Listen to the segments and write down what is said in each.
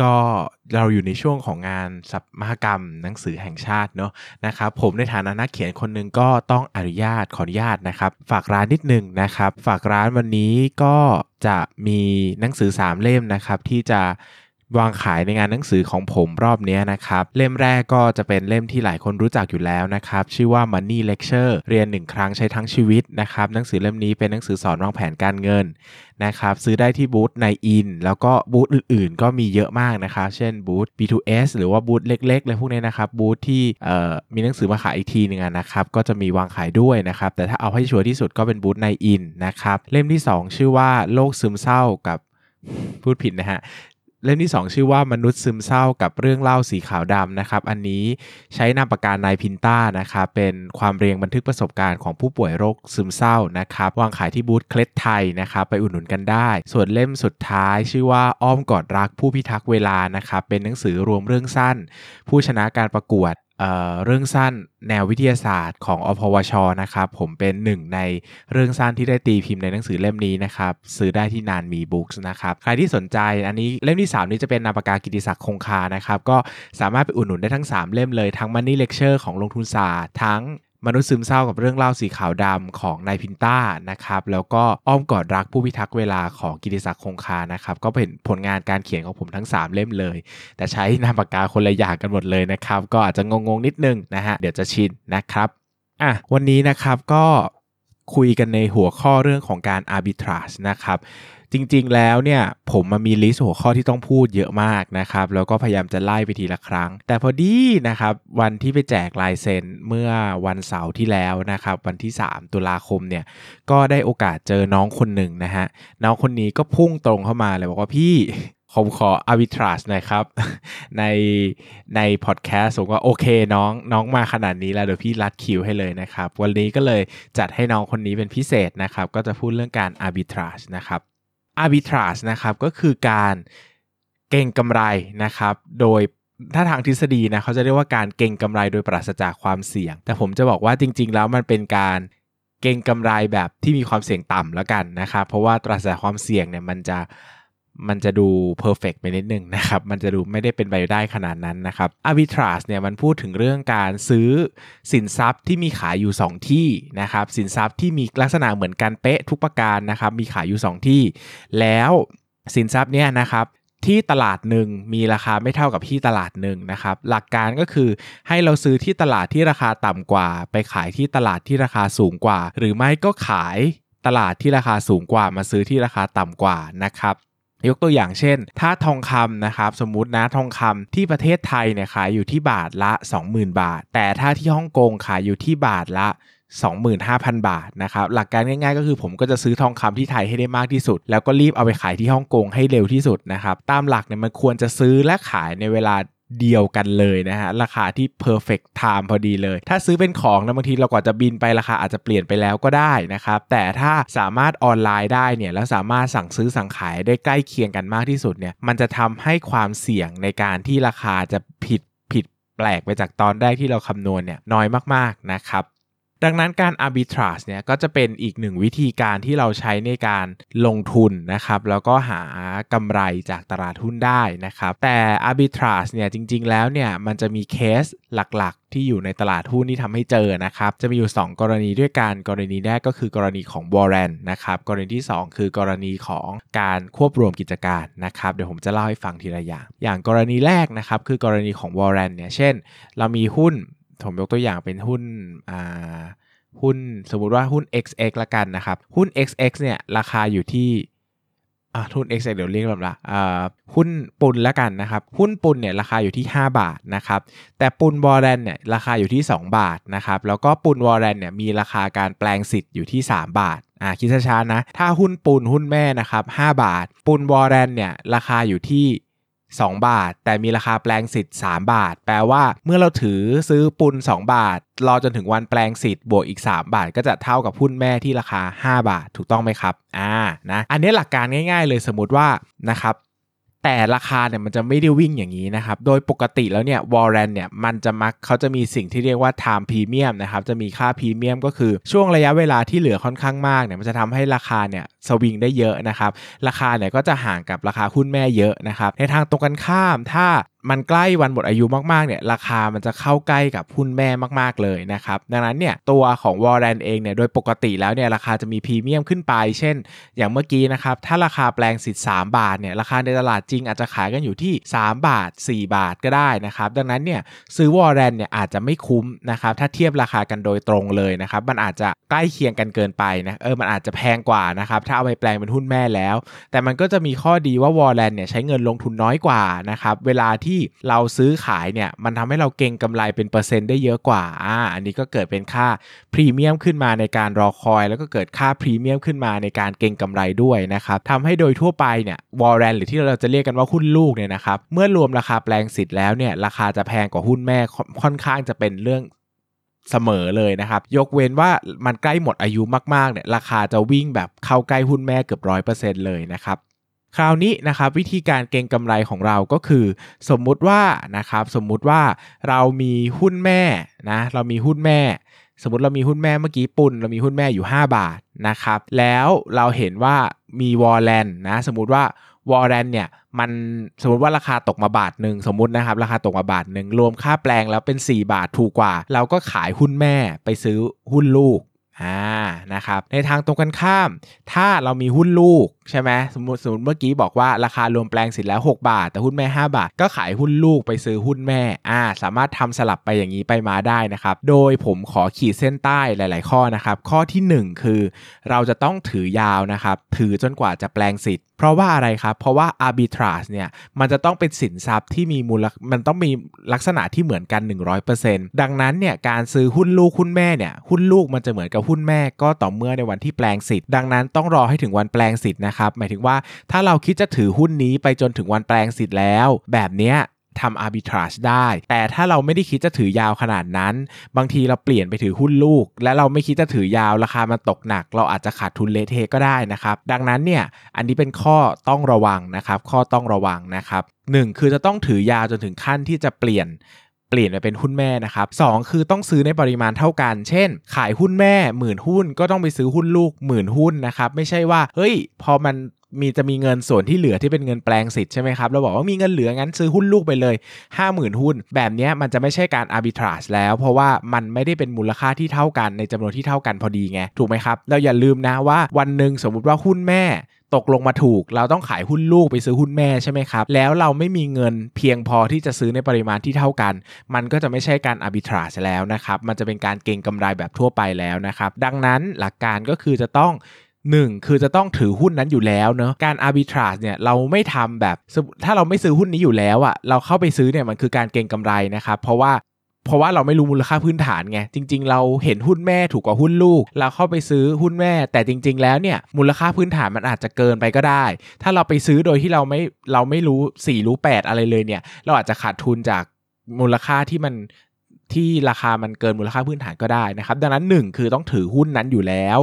ก็เราอยู่ในช่วงของงานสัปมหกรรมหนังสือแห่งชาติเนาะนะครับผมในฐานะนักเขียนคนหนึ่งก็ต้องอนุญาตขออนุญาตนะครับ ฝากร้านนิดนึงนะครับ ฝากร้านวันนี้ก็จะมีหนังสือ 3 เล่มนะครับที่จะ วางขายในงานหนังสือของผมรอบนี้นะครับ เล่มแรกก็จะเป็นเล่มที่หลายคนรู้จักอยู่แล้วนะครับ ชื่อว่า Money Lecture เรียน1ครั้งใช้ทั้งชีวิตนะครับ หนังสือเล่มนี้เป็นหนังสือสอนวางแผนการเงินนะครับ ซื้อได้ที่บูธในอิน แล้วก็บูธอื่นๆ ก็มีเยอะมากนะครับ เช่นบูธ B2S หรือว่าบูธเล็กๆเลยพวกนี้นะครับ บูธที่มีหนังสือมาขายอีกทีหนึงนะครับ ก็จะมีวางขายด้วยนะครับ แต่ถ้าเอาให้ชัวร์ที่สุดก็เป็นบูธในอินนะครับ เล่มที่ 2 ชื่อว่าโลกซึมเศร้ากับพูดผิดนะฮะ เล่มที่ 2 ชื่อว่ามนุษย์ซึมเศร้ากับเรื่องเล่าสีขาวดำนะครับ อันนี้ใช้นามปากกานายพินต้านะครับเป็นความเรียงบันทึกประสบการณ์ของผู้ป่วยโรคซึมเศร้านะครับวางขายที่บูธเคล็ดไทยนะครับไปอุดหนุนกันได้ ส่วนเล่มสุดท้าย ชื่อว่าอ้อมกอดรักผู้พิทักษ์เวลานะครับเป็นหนังสือรวมเรื่องสั้น ผู้ชนะการประกวด เรื่องสั้นแนววิทยาศาสตร์ของอพวชนะครับ ผมเป็นหนึ่งในเรื่องสั้นที่ได้ตีพิมพ์ในหนังสือเล่มนี้นะครับ ซื้อได้ที่นานมีบุ๊กส์นะครับ ใครที่สนใจอันนี้เล่มที่ 3 นี้จะเป็นนาปากกากิติศักดิ์คงคานะครับ ก็สามารถไปอุดหนุนได้ทั้ง 3 เล่มเลย ทั้ง Money Lecture ของลงทุนศาสตร์ ทั้ง มนุษย์ซึมเศร้ากับเรื่องเล่าสีขาวดำของนายพินต้านะครับ แล้วก็อ้อมกอดรักผู้พิทักษ์เวลาของกิติศักดิ์คงคานะครับ ก็เป็นผลงานการเขียนของผมทั้ง 3 เล่มเลย แต่ใช้นามปากกาคนละอย่างกันหมดเลยนะครับ ก็อาจจะงงๆนิดนึงนะฮะเดี๋ยวจะชินนะครับอะวันนี้นะครับก็คุยกันในหัวข้อเรื่องของการ arbitrage นะครับ จริงๆแล้วเนี่ยผมมามีลิสต์หัวข้อที่ต้องพูดเยอะมากนะครับแล้วก็พยายามจะไล่ไปทีละครั้ง แต่พอดีนะครับวันที่ไปแจกลายเซ็นเมื่อวันเสาร์ที่แล้วนะครับวันที่ 3 ตุลาคมเนี่ยก็ได้โอกาสเจอน้องคนหนึ่งนะฮะน้องคนนี้ก็พุ่งตรงเข้ามาเลยบอกว่าพี่ผมขอ arbitrage น่อยครับ ในในพอดแคสต์ผมก็โอเคน้องน้องมาขนาดนี้แล้วเดี๋ยวพี่รัดคิวให้เลยนะครับ วันนี้ก็เลยจัดให้น้องคนนี้เป็นพิเศษนะครับ ก็จะพูดเรื่องการ arbitrage นะครับ arbitrage นะครับก็คือการเก่งกำไรนะครับ โดยถ้าทางทฤษฎีนะเขาจะเรียกว่าการเก่งกำไรโดยปราศจากความเสี่ยง แต่ผมจะบอกว่าจริง ๆ แล้วมันเป็นการเก่งกำไรแบบที่มีความเสี่ยงต่ำแล้วกันนะครับ เพราะว่าปราศจากความเสี่ยงเนี่ยมันจะ มันจะดู perfect ไปนิดนึงนะครับ มันจะดูไม่ได้เป็นไปได้ขนาดนั้นนะครับ arbitrage เนี่ยมันพูดถึงเรื่องการซื้อสินทรัพย์ที่มีขายอยู่ 2 ที่นะครับ สินทรัพย์ที่มีลักษณะเหมือนกันเป๊ะทุกประการนะครับ มีขายอยู่ 2 ที่ แล้วสินทรัพย์เนี่ยนะครับที่ตลาดหนึ่งมีราคาไม่เท่ากับที่ตลาดหนึ่งนะครับ หลักการก็คือให้เราซื้อที่ตลาดที่ราคาต่ำกว่า ไปขายที่ตลาดที่ราคาสูงกว่า หรือไม่ก็ขายตลาดที่ราคาสูงกว่ามาซื้อที่ราคาต่ำกว่านะครับ ยกตัวอย่างเช่น ถ้าทองคำนะครับสมมุตินะทองคำที่ประเทศไทยเนี่ยขายอยู่ที่บาทละ 20,000 บาท แต่ถ้าที่ฮ่องกงขายอยู่ที่บาทละ25,000 บาทนะครับหลักการง่ายๆ ก็คือผมก็จะซื้อทองคำที่ไทยให้ได้มากที่สุด แล้วก็รีบเอาไปขายที่ฮ่องกงให้เร็วที่สุดนะครับตามหลักเนี่ยมันควรจะซื้อและขายในเวลา เดียวกันเลยนะฮะ ราคาที่ perfect time พอดีเลย ถ้าซื้อเป็นของนะบางทีเรากว่าจะบินไปราคาอาจจะเปลี่ยนไปแล้วก็ได้นะครับ แต่ถ้าสามารถออนไลน์ได้เนี่ยแล้วสามารถสั่งซื้อสั่งขายได้ใกล้เคียงกันมากที่สุดเนี่ยมันจะทำให้ความเสี่ยงในการที่ราคาจะผิดผิดแปลกไปจากตอนแรกที่เราคำนวณเนี่ยน้อยมากๆนะครับ ดังนั้นการ arbitrage เนี่ยก็จะเป็นอีกหนึ่งวิธีการที่เราใช้ในการลงทุนนะครับ แล้วก็หากำไรจากตลาดหุ้นได้นะครับ แต่ arbitrage เนี่ยจริง ๆ แล้วเนี่ยมันจะมีเคสหลักๆ ที่อยู่ในตลาดหุ้นที่ทำให้เจอนะครับ จะมีอยู่ 2 กรณีด้วยกัน กรณีแรกก็คือกรณีของ Warren นะครับ กรณีที่ 2 คือกรณีของการควบรวมกิจการนะครับ เดี๋ยวผมจะเล่าให้ฟังทีละอย่าง อย่างกรณีแรกนะครับคือกรณีของ warrant เนี่ย เช่น เรามีหุ้น ผมยกตัวอย่างเป็นหุ้นอ่าหุ้นสมมุติว่าหุ้น XX ละกันนะครับ หุ้น XX เนี่ยราคาอยู่ที่อ่าหุ้น XX เดี๋ยวเรียกแบบละอ่าหุ้นปุนละกันนะครับ หุ้นปุนเนี่ยราคาอยู่ที่ 5 บาทนะครับ แต่ปุน warrant เนี่ยราคาอยู่ที่ 2 บาทนะครับ แล้วก็ปุน warrant เนี่ยมีราคาการแปลงสิทธิ์อยู่ที่ 3 บาทอ่าคิดช้าๆนะ ถ้าหุ้นปุนหุ้นแม่นะครับ5บาทปุน warrant เนี่ยราคาอยู่ที่ 2 บาท แต่มีราคาแปลงสิทธิ์ 3 บาท แปลว่าเมื่อเราถือซื้อปุน2 บาท รอจนถึงวันแปลงสิทธิ์บวกอีก 3 บาท ก็จะเท่ากับหุ้นแม่ที่ราคา 5 บาท ถูกต้องไหมครับ อ่านะอันนี้หลักการง่าย ๆ เลยสมมติว่านะครับ แต่ราคาเนี่ยมันจะไม่ได้วิ่งอย่างนี้นะครับ โดยปกติแล้วเนี่ยวอร์เรนเนี่ยมันจะมักเขาจะมีสิ่งที่เรียกว่า time premium นะครับ จะมีค่าพรีเมียมก็คือช่วงระยะเวลาที่เหลือค่อนข้างมากเนี่ยมันจะทำให้ราคาเนี่ยสวิงได้เยอะนะครับ ราคาเนี่ยก็จะห่างกับราคาหุ้นแม่เยอะนะครับ ในทางตรงกันข้ามถ้า มันใกล้วันหมดอายุมากๆเนี่ยราคามันจะเข้าใกล้กับหุ้นแม่มากๆเลยนะครับดังนั้นเนี่ยตัวของ warrant เองเนี่ยโดยปกติแล้วเนี่ยราคาจะมีพรีเมียมขึ้นไป เช่น อย่างเมื่อกี้นะครับถ้าราคาแปลงสิทธิ์3บาทเนี่ยราคาในตลาดจริงอาจจะขายกันอยู่ที่ 3 บาท 4 บาทก็ได้นะครับดังนั้นเนี่ยซื้อ warrant เนี่ยอาจจะไม่คุ้มนะครับถ้าเทียบราคากันโดยตรงเลยนะครับมันอาจจะใกล้เคียงกันเกินไปนะเออมันอาจจะแพงกว่านะครับถ้าเอาไปแปลงเป็นหุ้นแม่แล้ว แต่มันก็จะมีข้อดีว่า warrant เนี่ยใช้เงินลงทุนน้อยกว่านะครับเวลาที่เราซื้อขายเนี่ยมันทำให้เราเก็งกำไรเป็นเปอร์เซ็นต์ได้เยอะกว่าอ่าอันนี้ก็เกิดเป็นค่าพรีเมียมขึ้นมาในการรอคอย แล้วก็เกิดค่าพรีเมียมขึ้นมาในการเก็งกำไรด้วยนะครับทำให้โดยทั่วไปเนี่ย warrant หรือที่เราจะเรียกกันว่าหุ้นลูกเนี่ยนะครับเมื่อรวมราคาแปลงสิทธิ์แล้วเนี่ยราคาจะแพงกว่าหุ้นแม่ค่อนข้างจะเป็นเรื่องเสมอเลยนะครับ ยกเว้นว่ามันใกล้หมดอายุมากๆเนี่ยราคาจะวิ่งแบบเข้าใกล้หุ้นแม่เกือบร้อยเปอร์เซ็นต์เลยนะครับ คราวนี้นะครับวิธีการเก็งกำไรของเราก็คือ สมมุติว่านะครับสมมุติว่าเรามีหุ้นแม่นะเรามีหุ้นแม่ สมมติเรามีหุ้นแม่เมื่อกี้ปุ่นเรามีหุ้นแม่อยู่ 5 บาทนะครับแล้วเราเห็นว่ามีวอลเลนนะสมมุติว่าวอลเลนเนี่ยมันสมมติว่าราคาตกมาบาทหนึ่งสมมตินะครับราคาตกมาบาทหนึ่งรวมค่าแปลงแล้วเป็น 4 บาทถูกกว่า เราก็ขายหุ้นแม่ไปซื้อหุ้นลูกอ่านะครับในทางตรงกันข้าม ถ้าเรามีหุ้นลูก ใช่ไหมสมมติสมมติเมื่อกี้บอกว่าราคารวมแปลงสิทธิ์แล้ว 6 บาท แต่หุ้นแม่ 5 บาท ก็ขายหุ้นลูกไปซื้อหุ้นแม่อ่าสามารถทำสลับไปอย่างนี้ไปมาได้นะครับ โดยผมขอขีดเส้นใต้หลาย ๆ ข้อนะครับ ข้อที่ 1 คือ เราจะต้องถือยาวนะครับถือจนกว่าจะแปลงสิทธิ์เพราะว่าอะไรครับ เพราะว่า arbitrage เนี่ย มันจะต้องเป็นสินทรัพย์ที่มีมูล มันต้องมีลักษณะที่เหมือนกัน 100%ดังนั้นเนี่ย การซื้อหุ้นลูกหุ้นแม่เนี่ย หุ้นลูกมันจะเหมือนกับหุ้นแม่ก็ต่อเมื่อในวันที่แปลงสิทธิ์ ดังนั้นต้องรอให้ถึงวันแปลงสิทธิ์นะครับ หมายถึงว่าถ้าเราคิดจะถือหุ้นนี้ไปจนถึงวันแปลงสิทธิ์แล้ว แบบเนี้ยทำ arbitrage ได้ แต่ถ้าเราไม่ได้คิดจะถือยาวขนาดนั้น บางทีเราเปลี่ยนไปถือหุ้นลูก และเราไม่คิดจะถือยาวราคามันตกหนัก เราอาจจะขาดทุนเลเทก็ได้นะครับ ดังนั้นเนี่ย อันนี้เป็นข้อต้องระวังนะครับ ข้อต้องระวังนะครับ1คือจะต้องถือยาวจนถึงขั้นที่จะเปลี่ยน เปลี่ยนไปเป็นหุ้นแม่นะครับสคือต้องซื้อในปริมาณเท่ากัน เช่น ขายหุ้นแม่หมื่นหุ้นก็ต้องไปซื้อหุ้นลูกหมื่นหุ้นนะครับไม่ใช่ว่าเฮ้ยพอมัน มีจะมีเงินส่วนที่เหลือที่เป็นเงินแปลงสิทธิ์ใช่ไหมครับเราบอกว่ามีเงินเหลืองั้นซื้อหุ้นลูกไปเลย 50,000 หุ้น แบบนี้มันจะไม่ใช่การ arbitrage แล้ว เพราะว่ามันไม่ได้เป็นมูลค่าที่เท่ากันในจำนวนที่เท่ากันพอดีไงถูกไหมครับเราอย่าลืมนะว่าวันหนึ่งสมมุติว่าหุ้นแม่ตกลงมาถูก เราต้องขายหุ้นลูกไปซื้อหุ้นแม่ใช่ไหมครับ แล้วเราไม่มีเงินเพียงพอที่จะซื้อในปริมาณที่เท่ากัน มันก็จะไม่ใช่การ arbitrage แล้วนะครับ มันจะเป็นการเก็งกำไรแบบทั่วไปแล้วนะครับ ดังนั้นหลักการก็คือจะต้อง หนึ่งคือจะต้องถือหุ้นนั้นอยู่แล้วเนาะการ arbitrage เนี่ยเราไม่ทำแบบ ถ้าเราไม่ซื้อหุ้นนี้อยู่แล้วอะ่ะเราเข้าไปซื้อเนี่ยมันคือการเก็งกำไรนะครับเพราะว่าเพราะว่าเราไม่รู้มูลค่าพื้นฐานไงจริง ๆ เราเห็นหุ้นแม่ถูกกว่าหุ้นลูก เราเข้าไปซื้อหุ้นแม่ แต่จริง ๆ แล้วเนี่ยมูลค่าพื้นฐานมันอาจจะเกินไปก็ได้ ถ้าเราไปซื้อโดยที่เราไม่เราไม่รู้4รู้ 8 อะไรเลยเนี่ย เราอาจจะขาดทุนจากมูลค่าที่มันที่ราคามันเกินมูลค่าพื้นฐานก็ได้นะครับ ดังนั้น 1 คือต้องถือหุ้นนั้นอยู่แล้ว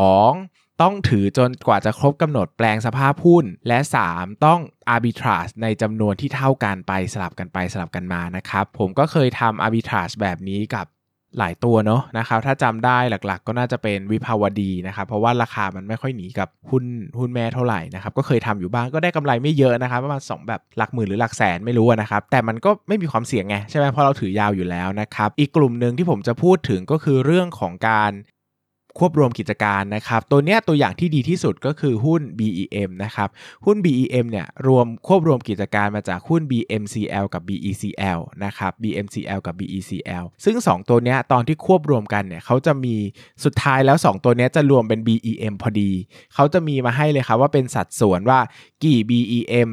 2 ต้องถือจนกว่าจะครบกำหนดแปลงสภาพหุ้น และ 3 ต้อง arbitrage ในจำนวนที่เท่ากันไปสลับกันไปสลับกันมานะครับ ผมก็เคยทำ arbitrage แบบนี้กับหลายตัวเนาะนะครับถ้าจำได้หลักๆ ก็น่าจะเป็นวิภาวดีนะครับเพราะว่าราคามันไม่ค่อยหนีกับหุ้นหุ้นแม่เท่าไหร่นะครับก็เคยทำอยู่บ้างก็ได้กำไรไม่เยอะนะครับประมาณ2แบบหลักหมื่นหรือหลักแสนไม่รู้นะครับแต่มันก็ไม่มีความเสี่ยงไงใช่ไหมเพราะเราถือยาวอยู่แล้วนะครับอีกกลุ่มหนึ่งที่ผมจะพูดถึงก็คือเรื่องของการ ควบรวมกิจการนะครับ ตัวเนี้ยตัวอย่างที่ดีที่สุดก็คือหุ้น BEM นะครับ หุ้น BEM เนี่ยรวมควบรวมกิจการมาจากหุ้น BMCL กับ BECL นะครับ BMCL กับ BECL ซึ่ง 2 ตัวเนี้ยตอนที่ควบรวมกันเนี่ยเขาจะมีสุดท้ายแล้ว 2 ตัวเนี้ยจะรวมเป็น BEM พอดี เขาจะมีมาให้เลยครับว่าเป็นสัดส่วนว่ากี่ BEM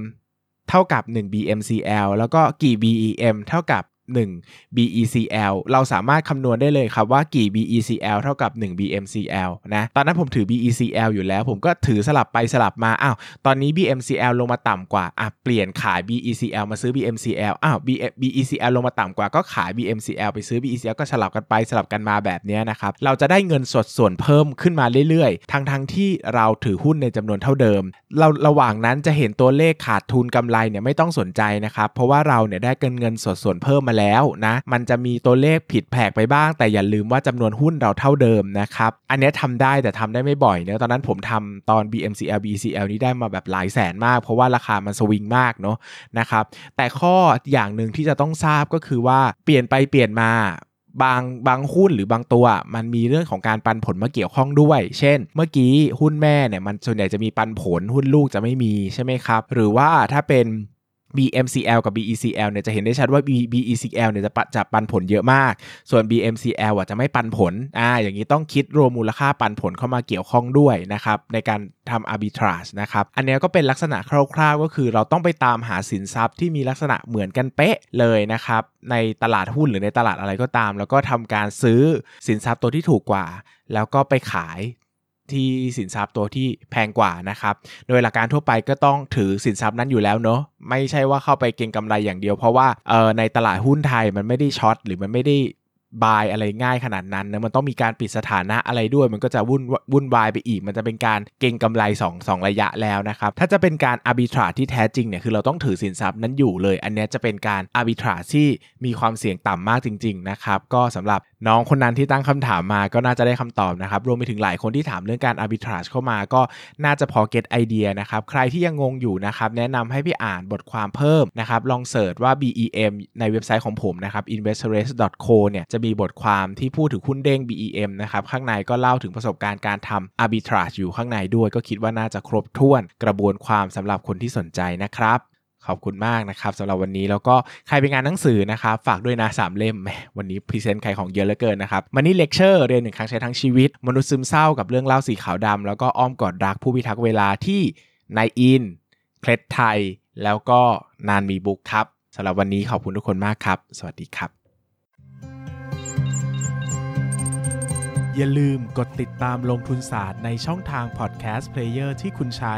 เท่ากับ 1 BMCL แล้วก็กี่ BEM เท่ากับ 1 BECL เราสามารถคำนวณได้เลยครับว่ากี่ BECL เท่ากับ 1 BMCL นะ ตอนนั้นผมถือ BECL อยู่แล้ว ผมก็ถือสลับไปสลับมา อ้าว ตอนนี้ BMCL ลงมาต่ำกว่า อะ เปลี่ยนขาย BECL มาซื้อ BMCL อ้าว BECL ลงมาต่ำกว่าก็ขาย BMCL ไปซื้อ BECL ก็สลับกันไปสลับกันมาแบบนี้นะครับ เราจะได้เงินสดส่วนเพิ่มขึ้นมาเรื่อยๆ ทั้งๆทที่เราถือหุ้นในจำนวนเท่าเดิม เราระหว่างนั้นจะเห็นตัวเลขขาดทุนกำไรเนี่ยไม่ต้องสนใจนะครับ เพราะว่าเราเนี่ยได้เงินเงินสดส่วนเพิ่มมาแล้วนะมันจะมีตัวเลขผิดแผกไปบ้าง แต่อย่าลืมว่าจำนวนหุ้นเราเท่าเดิมนะครับอันนี้ทำได้แต่ทำได้ไม่บ่อยเนะตอนนั้นผมทำตอน BMCL BCL นี้ได้มาแบบหลายแสนมาก เพราะว่าราคามันสวิงมากเนาะนะครับแต่ข้ออย่างหนึ่งที่จะต้องทราบก็คือว่าเปลี่ยนไปเปลี่ยนมาบางบางหุ้นหรือบางตัว มันมีเรื่องของการปันผลมาเกี่ยวข้องด้วย เช่น เมื่อกี้หุ้นแม่เนี่ยมันส่วนใหญ่จะมีปันผลหุ้นลูกจะไม่มีใช่ไหมครับ หรือว่าถ้าเป็น BMCL กับ BECL เนี่ยจะเห็นได้ชัดว่า BECL เนี่ยจะปจะปันผลเยอะมาก ส่วน BMCL อะจะไม่ปันผลอ่าอย่างนี้ต้องคิดรวมมูลค่าปันผลเข้ามาเกี่ยวข้องด้วยนะครับในการทำ arbitrage นะครับ อันนี้ก็เป็นลักษณะคร่าวๆ ก็คือเราต้องไปตามหาสินทรัพย์ที่มีลักษณะเหมือนกันเป๊ะเลยนะครับ ในตลาดหุ้นหรือในตลาดอะไรก็ตาม แล้วก็ทำการซื้อสินทรัพย์ตัวที่ถูกกว่า แล้วก็ไปขาย ที่สินทรัพย์ตัวที่แพงกว่านะครับ โดยหลักการทั่วไปก็ต้องถือสินทรัพย์นั้นอยู่แล้วเนาะไม่ใช่ว่าเข้าไปเก็งกำไรอย่างเดียว เพราะว่าเออในตลาดหุ้นไทยมันไม่ได้ช็อตหรือมันไม่ได้บายอะไรง่ายขนาดนั้นนะมันต้องมีการปิดสถานะอะไรด้วย มันก็จะวุ่นวุ่นวายไปอีก มันจะเป็นการเก็งกำไร2 2 ระยะแล้วนะครับ ถ้าจะเป็นการอาร์บิทราที่แท้จริงเนี่ยคือเราต้องถือสินทรัพย์นั้นอยู่เลย อันนี้จะเป็นการอาร์บิทราที่มีความเสี่ยงต่ำมากจริง ๆ นะครับ ก็สำหรับน้องคนนั้นที่ตั้งคำถามมาก็น่าจะได้คำตอบนะครับ รวมไปถึงหลายคนที่ถามเรื่องการ arbitrage เข้ามาก็น่าจะพอเก็ตไอเดียนะครับ ใครที่ยังงงอยู่นะครับ แนะนำให้พี่อ่านบทความเพิ่มนะครับ ลองเสิร์ชว่า BEM ในเว็บไซต์ของผมนะครับ investors.co เนี่ยจะมีบทความที่พูดถึงหุ้นเด้ง BEM นะครับ ข้างในก็เล่าถึงประสบการณ์การทำ arbitrage อยู่ข้างในด้วย ก็คิดว่าน่าจะครบถ้วนกระบวนความสำหรับคนที่สนใจนะครับ ขอบคุณมากนะครับสำหรับวันนี้แล้วก็ใครไปงานหนังสือนะครับฝากด้วยนะสามเล่มวันนี้ present ขายของเยอะเหลือเกินนะครับ Money Lecture เรียนหนึ่งครั้งใช้ทั้งชีวิต มนุษย์ซึมเศร้ากับเรื่องเล่าสีขาวดำแล้วก็อ้อมกอดรักผู้พิทักษ์เวลาที่นายอินทร์เคล็ดไทย แล้วก็นานมีบุ๊คส์ครับสำหรับวันนี้ขอบคุณทุกคนมากครับ สวัสดีครับ อย่าลืมกดติดตามลงทุนศาสตร์ในช่องทาง podcast player ที่คุณใช้